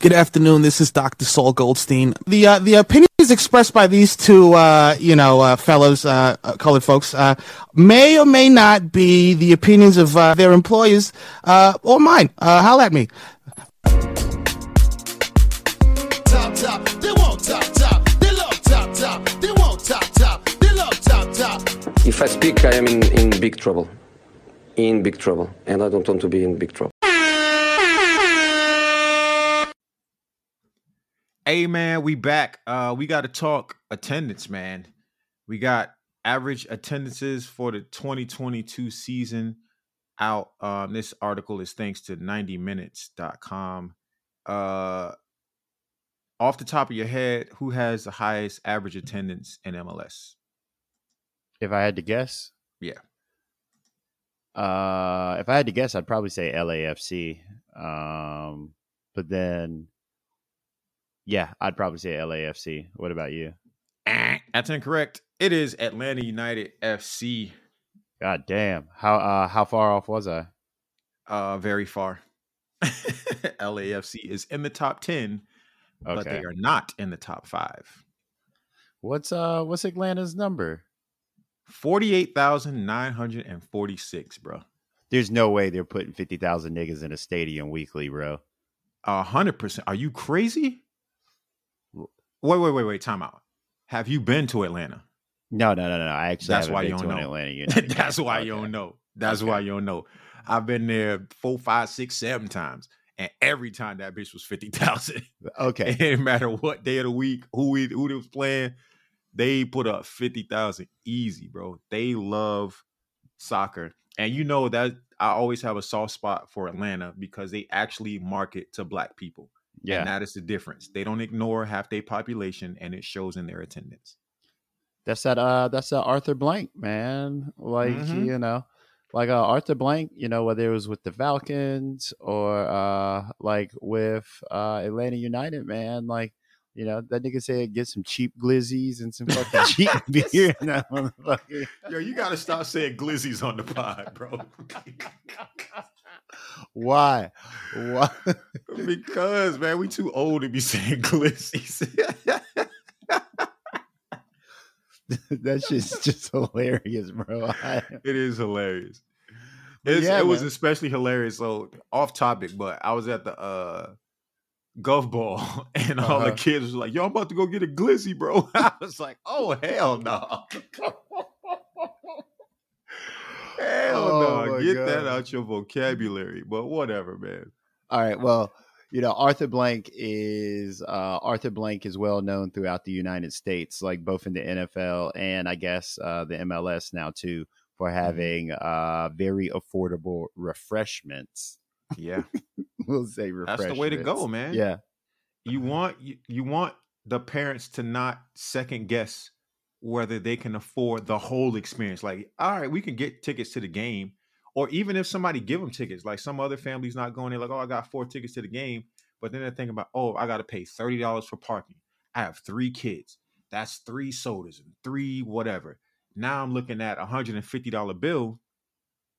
Good afternoon. This is Dr. Saul Goldstein. The uh, the opinions expressed by these two, uh, you know, uh, fellows, uh, uh, colored folks, uh, may or may not be the opinions of their employers or mine. holla at me. If I speak, I am in, in big trouble. In big trouble. And I don't want to be in big trouble. Hey man, we back. Uh we got to talk attendance, man. We got average attendances for the 2022 season out. Um this article is thanks to 90minutes.com. Uh off the top of your head, who has the highest average attendance in MLS? If I had to guess? Yeah. Uh if I had to guess, I'd probably say LAFC. Um but then yeah, I'd probably say LAFC. What about you? That's incorrect. It is Atlanta United FC. God damn. How uh how far off was I? Uh very far. LAFC is in the top 10, okay. but they are not in the top 5. What's uh what's Atlanta's number? 48,946, bro. There's no way they're putting 50,000 niggas in a stadium weekly, bro. A hundred percent. Are you crazy? Wait, wait, wait, wait. Time out. Have you been to Atlanta? No, no, no, no. I actually that's why you don't know. Atlanta that's why you don't know. That's okay. why you don't know. I've been there four, five, six, seven times, and every time that bitch was fifty thousand. Okay, it didn't matter what day of the week, who we, who they was playing, they put up fifty thousand easy, bro. They love soccer, and you know that I always have a soft spot for Atlanta because they actually market to black people. Yeah. And that is the difference. They don't ignore half their population and it shows in their attendance. That's that uh that's that Arthur Blank, man. Like, mm-hmm. you know, like uh, Arthur Blank, you know, whether it was with the Falcons or uh like with uh Atlanta United, man, like you know, that nigga said get some cheap glizzies and some fucking cheap beer. that motherfucker. Yo, you gotta stop saying glizzies on the pod, bro. Why? Why? because man, we too old to be saying glissies. that shit's just hilarious, bro. it is hilarious. Yeah, it was especially hilarious. So off topic, but I was at the uh golf ball and all uh-huh. the kids was like, Yo, I'm about to go get a glizzy, bro. I was like, Oh hell no. Hell oh no, get God. that out your vocabulary. But whatever, man. All right. Well, you know, Arthur Blank is uh, Arthur Blank is well known throughout the United States, like both in the NFL and I guess uh, the MLS now too, for mm-hmm. having uh, very affordable refreshments. Yeah, we'll say refreshments. That's the way to go, man. Yeah, you want you, you want the parents to not second guess whether they can afford the whole experience. Like, all right, we can get tickets to the game, or even if somebody give them tickets, like some other family's not going there, like, oh, I got four tickets to the game, but then they're thinking about, oh, I got to pay thirty dollars for parking. I have three kids. That's three sodas and three whatever. Now I'm looking at a hundred and fifty dollar bill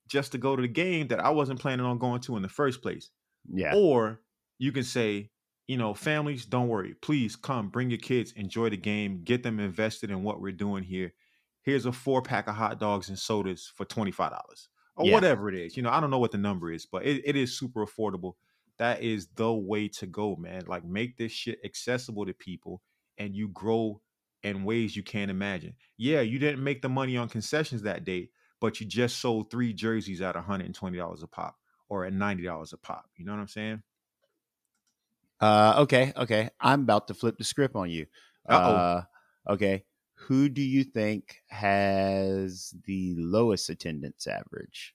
just to go to the game that I wasn't planning on going to in the first place. Yeah. Or you can say, you know, families, don't worry. Please come, bring your kids, enjoy the game, get them invested in what we're doing here. Here's a four pack of hot dogs and sodas for $25 or yeah. whatever it is. You know, I don't know what the number is, but it, it is super affordable. That is the way to go, man. Like, make this shit accessible to people and you grow in ways you can't imagine. Yeah, you didn't make the money on concessions that day, but you just sold three jerseys at $120 a pop or at $90 a pop. You know what I'm saying? Uh, okay, okay. I'm about to flip the script on you. Uh, okay. Who do you think has the lowest attendance average?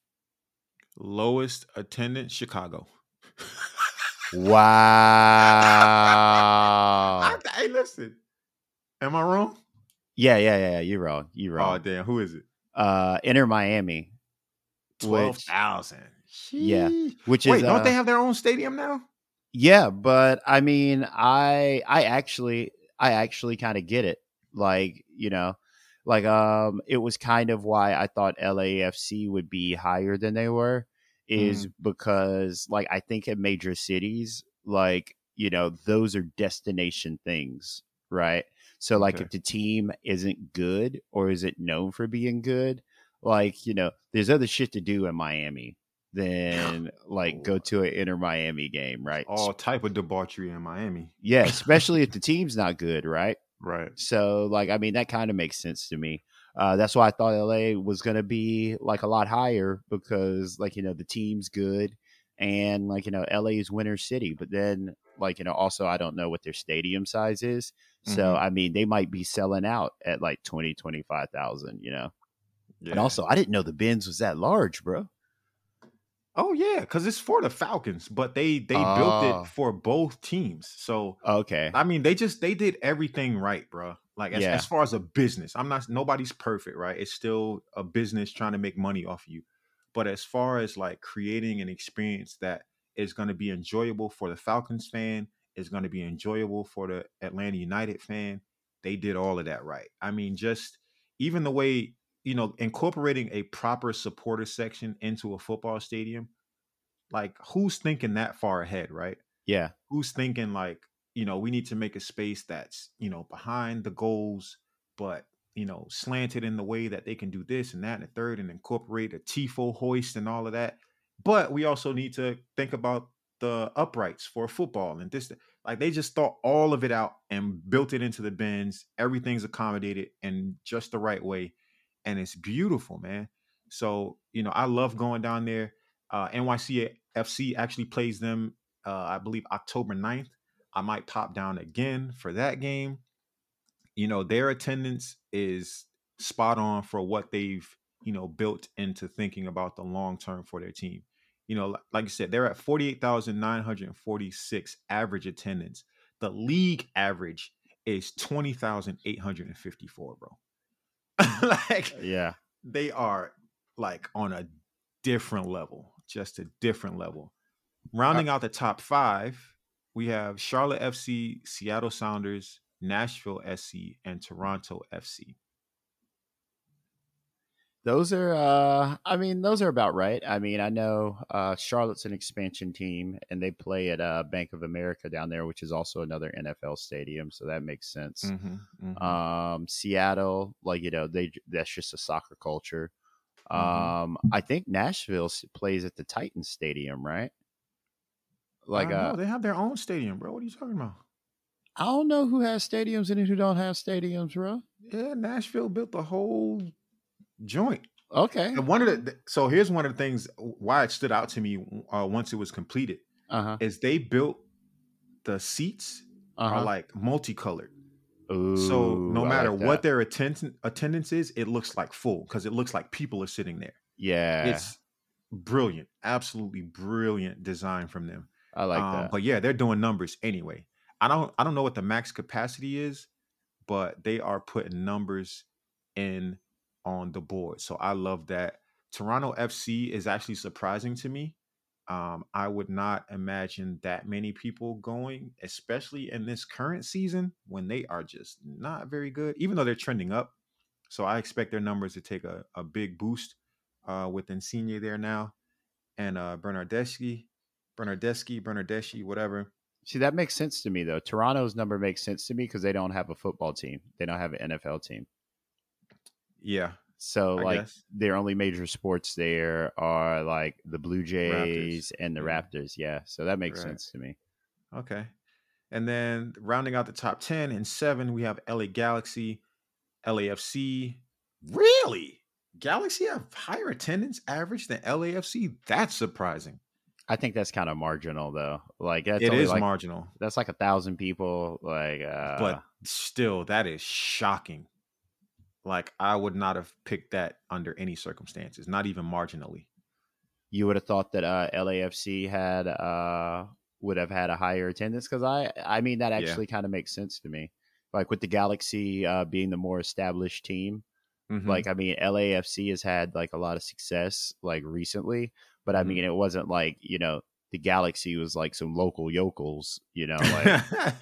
Lowest attendance, Chicago. wow. I, hey, listen. Am I wrong? Yeah, yeah, yeah. You're wrong. You're wrong. Oh, damn. Who is it? Uh, Inter Miami. Twelve thousand. Yeah. Which Wait, is don't uh, they have their own stadium now? Yeah, but I mean, I I actually I actually kind of get it. Like, you know, like um it was kind of why I thought LAFC would be higher than they were is mm. because like I think in major cities like you know, those are destination things, right? So like Okay. if the team isn't good or is it known for being good, like, you know, there's other shit to do in Miami than like go to an inter Miami game, right? All type of debauchery in Miami. yeah, especially if the team's not good, right? Right. So, like, I mean, that kind of makes sense to me. Uh, that's why I thought LA was going to be like a lot higher because, like, you know, the team's good and, like, you know, LA is winner city. But then, like, you know, also, I don't know what their stadium size is. So, Mhm. I mean, they might be selling out at like 20, 25,000, you know? Yeah. And also, I didn't know the Benz was that large, bro. Oh yeah, because it's for the Falcons, but they they built Oh. it for both teams. So Okay. I mean, they just they did everything right, bro. Like as, Yeah. as far as a business, I'm not nobody's perfect, right? It's still a business trying to make money off of you. But as far as like creating an experience that is going to be enjoyable for the Falcons fan, is going to be enjoyable for the Atlanta United fan, they did all of that right. I mean, just even the way you know incorporating a proper supporter section into a football stadium, like who's thinking that far ahead, right? Yeah. who's thinking like you know we need to make a space that's you know behind the goals but you know slanted in the way that they can do this and that and the third and incorporate a tifo hoist and all of that but we also need to think about the uprights for football and this like they just thought all of it out and built it into the Benz everything's accommodated in just the right way and it's beautiful man so you know i love going down there uh nycfc actually plays them uh, I believe October 9th. I might pop down again for that game. You know, their attendance is spot on for what they've, you know, built into thinking about the long term for their team. You know, like I said, they're at 48,946 average attendance. The league average is 20,854, bro. like, Yeah. they are like on a different level, just a different level. Rounding out the top five, we have Charlotte FC, Seattle Sounders, Nashville SC, and Toronto FC. Those are, uh, I mean, those are about right. I mean, I know uh, Charlotte's an expansion team, and they play at uh, Bank of America down there, which is also another NFL stadium, so that makes sense. Mm-hmm, Um, Seattle, like you know, they that's just a soccer culture. Mhm. Um, I think Nashville plays at the titan Stadium, right? Like, uh, they have their own stadium, bro. What are you talking about? I don't know who has stadiums and who don't have stadiums, bro. Yeah, Nashville built the whole joint. Okay. And one of the so here's one of the things why it stood out to me uh, once it was completed Uh huh. is they built the seats Uh-huh. are like multicolored. so no matter like what their attendance attendance is, it looks like full because it looks like people are sitting there. yeah, It's brilliant, absolutely brilliant design from them. I like Um, that. But yeah, they're doing numbers anyway. I don't I don't know what the max capacity is, but they are putting numbers in on the board. So I love that. Toronto FC is actually surprising to me. Um, I would not imagine that many people going, especially in this current season when they are just not very good, even though they're trending up. So I expect their numbers to take a, a big boost uh, with Insigne there now and uh, Bernardeschi, Bernardeschi, Bernardeschi, whatever. See, that makes sense to me though. Toronto's number makes sense to me because they don't have a football team. They don't have an NFL team. Yeah, So I like guess. their only major sports there are like the Blue Jays and the. Raptors. Yeah. So that makes Right. sense to me. Okay. And then rounding out the top 10 and seven, we have LA Galaxy, LAFC. Really? Galaxy have higher attendance average than LAFC? That's surprising. I think that's kind of marginal though. Like that's It is like, marginal, That's like a thousand people. Like, uh, but still, that is shocking. Like, I would not have picked that under any circumstances, not even marginally. you would have thought that uh, LAFC had uh, would have had a higher attendance because I I mean that Yeah. actually kind of makes sense to me. Like with the Galaxy uh, being the more established team, Mhm. like I mean LAFC has had like a lot of success like recently, but I mean it wasn't like you know the Galaxy was like some local yokels, you know, like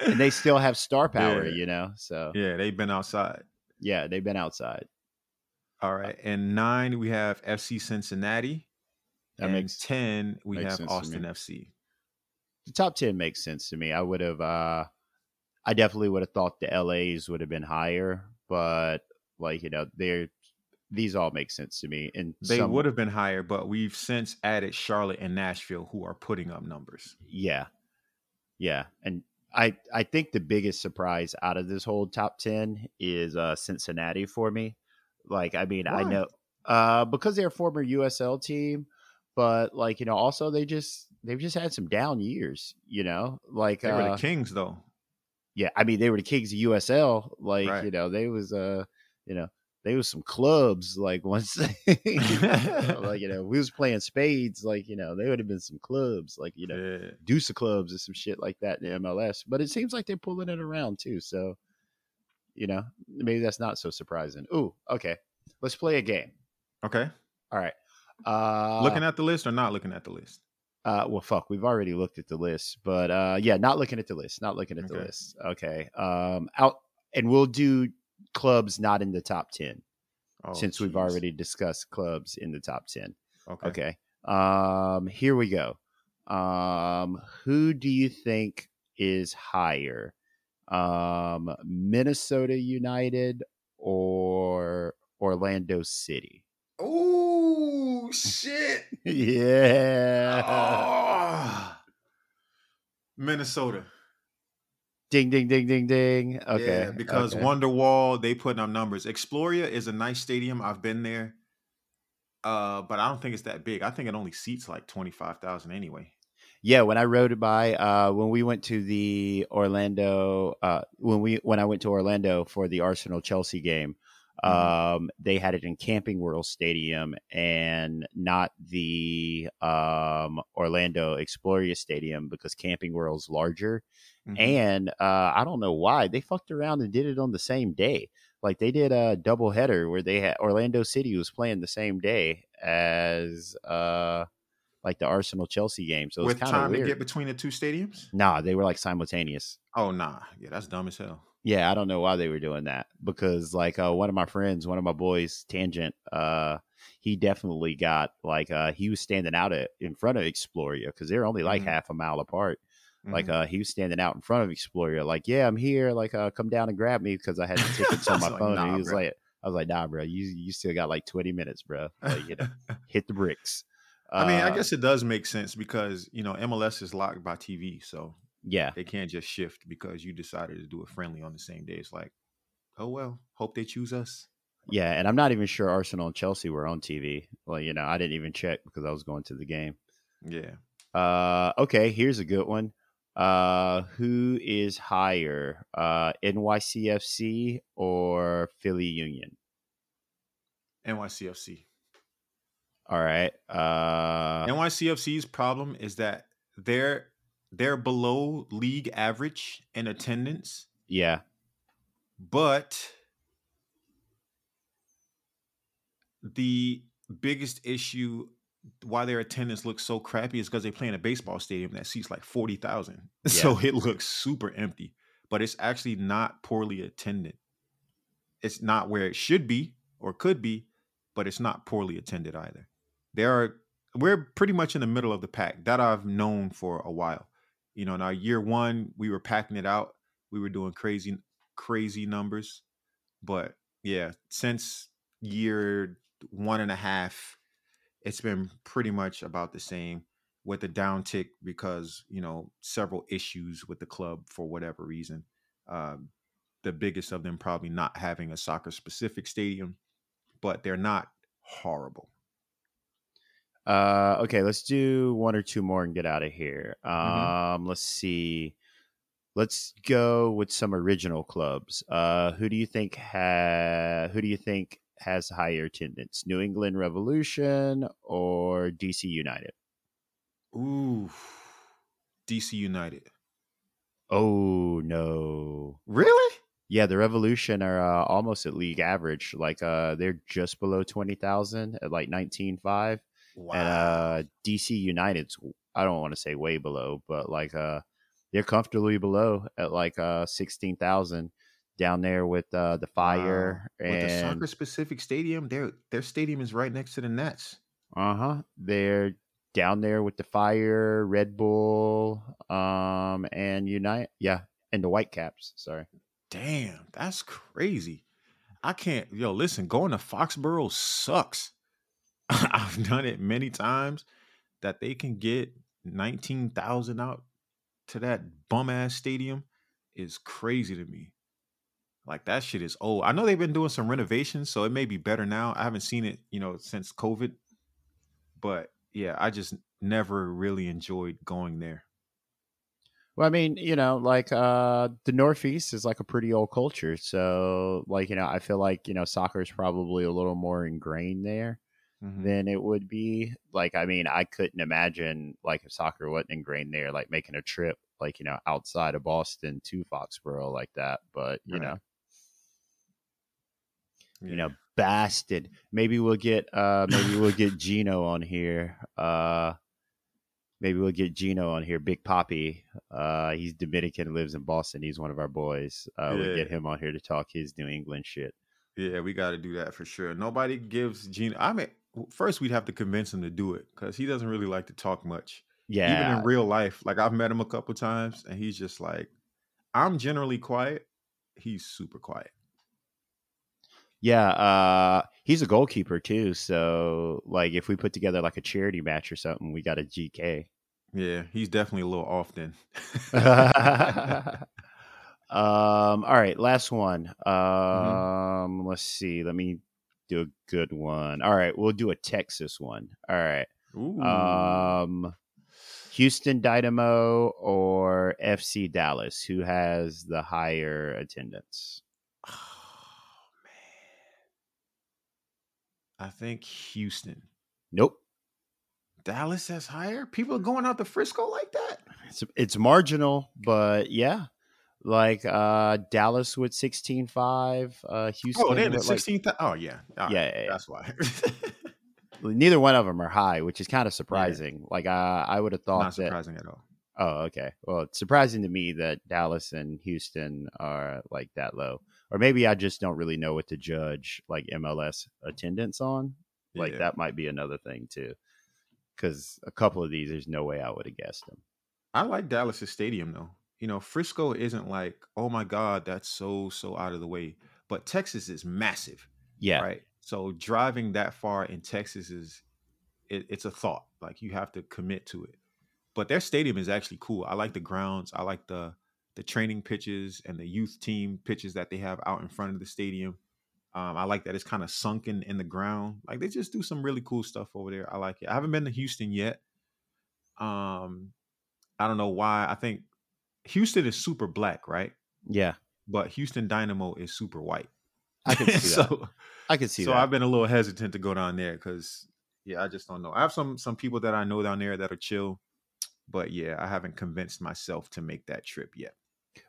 and they still have star power, Yeah. you know. So yeah, they've been outside. yeah, they've been outside. All right. And nine, we have FC Cincinnati. That and makes 10, we makes have sense to me. Austin FC. the top ten makes sense to me. I would have, uh, I definitely would have thought the LAs would have been higher, but like you know, they're these all make sense to me. And They some- would have been higher, but we've since added Charlotte and Nashville, who are putting up numbers. Yeah. Yeah. And I I think the biggest surprise out of this whole top 10 is uh Cincinnati for me. Like I mean, I know uh because they're a former USL team, but like, you know, also they just they've just had some down years, you know? Like They were uh the Kings, though. yeah, I mean they were the Kings of USL, like, Right. you know, they was uh, you know, they was some clubs like once like, you know, we was playing spades, like, you know, they would have been some clubs, like, you know, Yeah. deuce of clubs or some shit like that in the MLS. But it seems like they're pulling it around too. So, you know, maybe that's not so surprising. Ooh, okay. Let's play a game. Okay. All right. Uh looking at the list or not looking at the list? uh well fuck, we've already looked at the list. But uh yeah, not looking at the list. Not looking at the list. Okay. Um out and we'll do clubs not in the top ten Oh, since we've already discussed clubs in the top ten. Okay. Okay. Um, here we go. Um, who do you think is higher? Um, Minnesota United or Orlando City? Oh shit! yeah. Ah. Minnesota. Ding ding ding ding ding. Okay. Yeah, because okay. Wonderwall, they putting up numbers. Exploria is a nice stadium. I've been there. Uh, but I don't think it's that big. I think it only seats like twenty five thousand anyway. Yeah, when I rode it by, uh, when we went to the Orlando, uh, when we when I went to Orlando for the Arsenal Chelsea game, Mhm. um, they had it in Camping World Stadium and not the um, Orlando Exploria Stadium because Camping World's larger. Mhm. And uh, I don't know why they fucked around and did it on the same day. Like they did a double header where they had Orlando City was playing the same day as uh, like the Arsenal Chelsea game. So With kind time weird. to get between the two stadiums? Nah, they were like simultaneous. Oh nah. Yeah, that's dumb as hell. Yeah, I don't know why they were doing that because like uh, one of my friends, one of my boys, Tangent, uh, he definitely got like uh, he was standing out at, in front of Exploria because they're only like Mhm. half a mile apart. Like Mhm. uh, he was standing out in front of Exploria, like, yeah, I'm here. Like, uh, come down and grab me because I had the tickets on my like, phone. "Nah, and he was bro." like, I was like, nah, bro, you you still got like 20 minutes, bro. Like, you know, hit the bricks. I mean, I Uh, guess it does make sense because you know MLS is locked by TV, so yeah, they can't just shift because you decided to do it friendly on the same day. It's like, oh well, hope they choose us. yeah, and I'm not even sure Arsenal and Chelsea were on TV. Well, you know, I didn't even check because I was going to the game. Yeah. Uh, okay, here's a good one. Uh, who is higher, uh, NYCFC or Philly Union? NYCFC. All right. Uh, NYCFC's problem is that they're they're below league average in attendance, yeah, but the biggest issue why their attendance looks so crappy is because they play in a baseball stadium that seats like 40,000. So it looks super empty, but it's actually not poorly attended. It's not where it should be or could be, but it's not poorly attended either. There are we're pretty much in the middle of the pack. That I've known for a while. You know, in our year one, we were packing it out. We were doing crazy, crazy numbers. But yeah, since year one and a half, it's been pretty much about the same with a downtick because, you know, several issues with the club for whatever reason. Um, the biggest of them probably not having a soccer specific stadium, but they're not horrible. Uh, okay, let's do one or two more and get out of here. Um, Mhm. let's see. Let's go with some original clubs. Uh, who do you think ha- Who do you think has higher attendance? New England Revolution or DC United? Ooh, DC United. Oh no! Really? Yeah, the Revolution are uh, almost at league average. Like uh, they're just below twenty thousand at like nineteen five. Wow. and uh DC United's I don't want to say way below, but like uh they're comfortably below at like uh sixteen thousand down there with uh the fire Wow. With the and soccer specific stadium, their their stadium is right next to the Nats. uh huh they're down there with the Fire, Red Bull, um, and Unite. Yeah, and the Whitecaps. Sorry. Damn, that's crazy. I can't. Yo, listen, going to Foxborough sucks. I've done it many times. That they can get nineteen thousand out to that bum ass stadium is crazy to me. Like that shit is old. I know they've been doing some renovations, so it may be better now. I haven't seen it, you know, since COVID. But yeah, I just never really enjoyed going there. Well, I mean, you know, like uh the Northeast is like a pretty old culture. So like, you know, I feel like, you know, soccer is probably a little more ingrained there Mhm. than it would be. Like, I mean, I couldn't imagine like if soccer wasn't ingrained there, like making a trip like, you know, outside of Boston to Foxborough like that. But, you Right. know, you know, bastard. Maybe we'll get uh maybe we'll get Gino on here. Uh maybe we'll get Gino on here. Big Poppy. Uh he's Dominican, lives in Boston. He's one of our boys. Uh we'll get him on here to talk his New England shit. Yeah, we got to do that for sure. Nobody gives Gino. I mean, first we'd have to convince him to do it because he doesn't really like to talk much. Yeah. Even in real life, like I've met him a couple times, and he's just like, I'm generally quiet. He's super quiet. Yeah, uh he's a goalkeeper too. So like if we put together like a charity match or something, we got a GK. Yeah, he's definitely a little off then. um all right, last one. Um Mm-hmm. let's see. Let me do a good one. All right, we'll do a Texas one. All right. Ooh. Um Houston Dynamo or FC Dallas who has the higher attendance? oh man, I think Houston. Nope. Dallas has higher. People are going out to Frisco like that. It's it's marginal, but yeah. Like uh Dallas with 16-5, uh Houston Oh, they the with, like- oh yeah, right, Yeah, yeah, yeah. that's why. neither one of them are high, which is kind of surprising. Like uh, I would have thought Not that surprising at all. Oh, okay. Well, it's surprising to me that Dallas and Houston are like that low. Or maybe I just don't really know what to judge like MLS attendance on. Like Yeah. that might be another thing too. Cuz a couple of these there's no way I would have guessed them. I like Dallas's stadium though. You know, Frisco isn't like, oh my God, that's so so out of the way. But Texas is massive, Yeah. right? So driving that far in Texas is it, it's a thought. Like you have to commit to it. But their stadium is actually cool. I like the grounds. I like the the training pitches and the youth team pitches that they have out in front of the stadium. Um, I like that it's kind of sunken in the ground. Like they just do some really cool stuff over there. I like it. I haven't been to Houston yet. Um, I don't know why. I think Houston is super black, right? Yeah. But Houston Dynamo is super white. I can see that. I can see so that. I've been a little hesitant to go down there because, yeah, I just don't know. I have some some people that I know down there that are chill, but yeah, I haven't convinced myself to make that trip yet.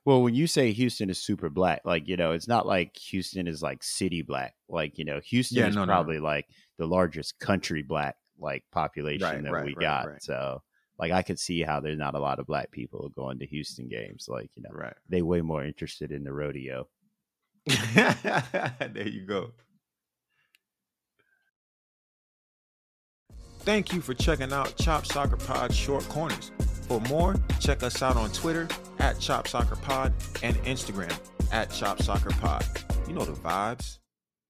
Well, when you say Houston is super black, like, you know, it's not like Houston is like city black. Like, you know, Houston Yeah, is no, no, no. probably like the largest country black like population Right, that right, we right, got. So like I could see how there's not a lot of black people going to Houston games. Like, you know, Right. they way more interested in the rodeo. there you go. Thank you for checking out Chop Soccer Pod Short Corners. For more, check us out on Twitter at Chop Soccer Pod and Instagram at Chop Soccer Pod. You know the vibes.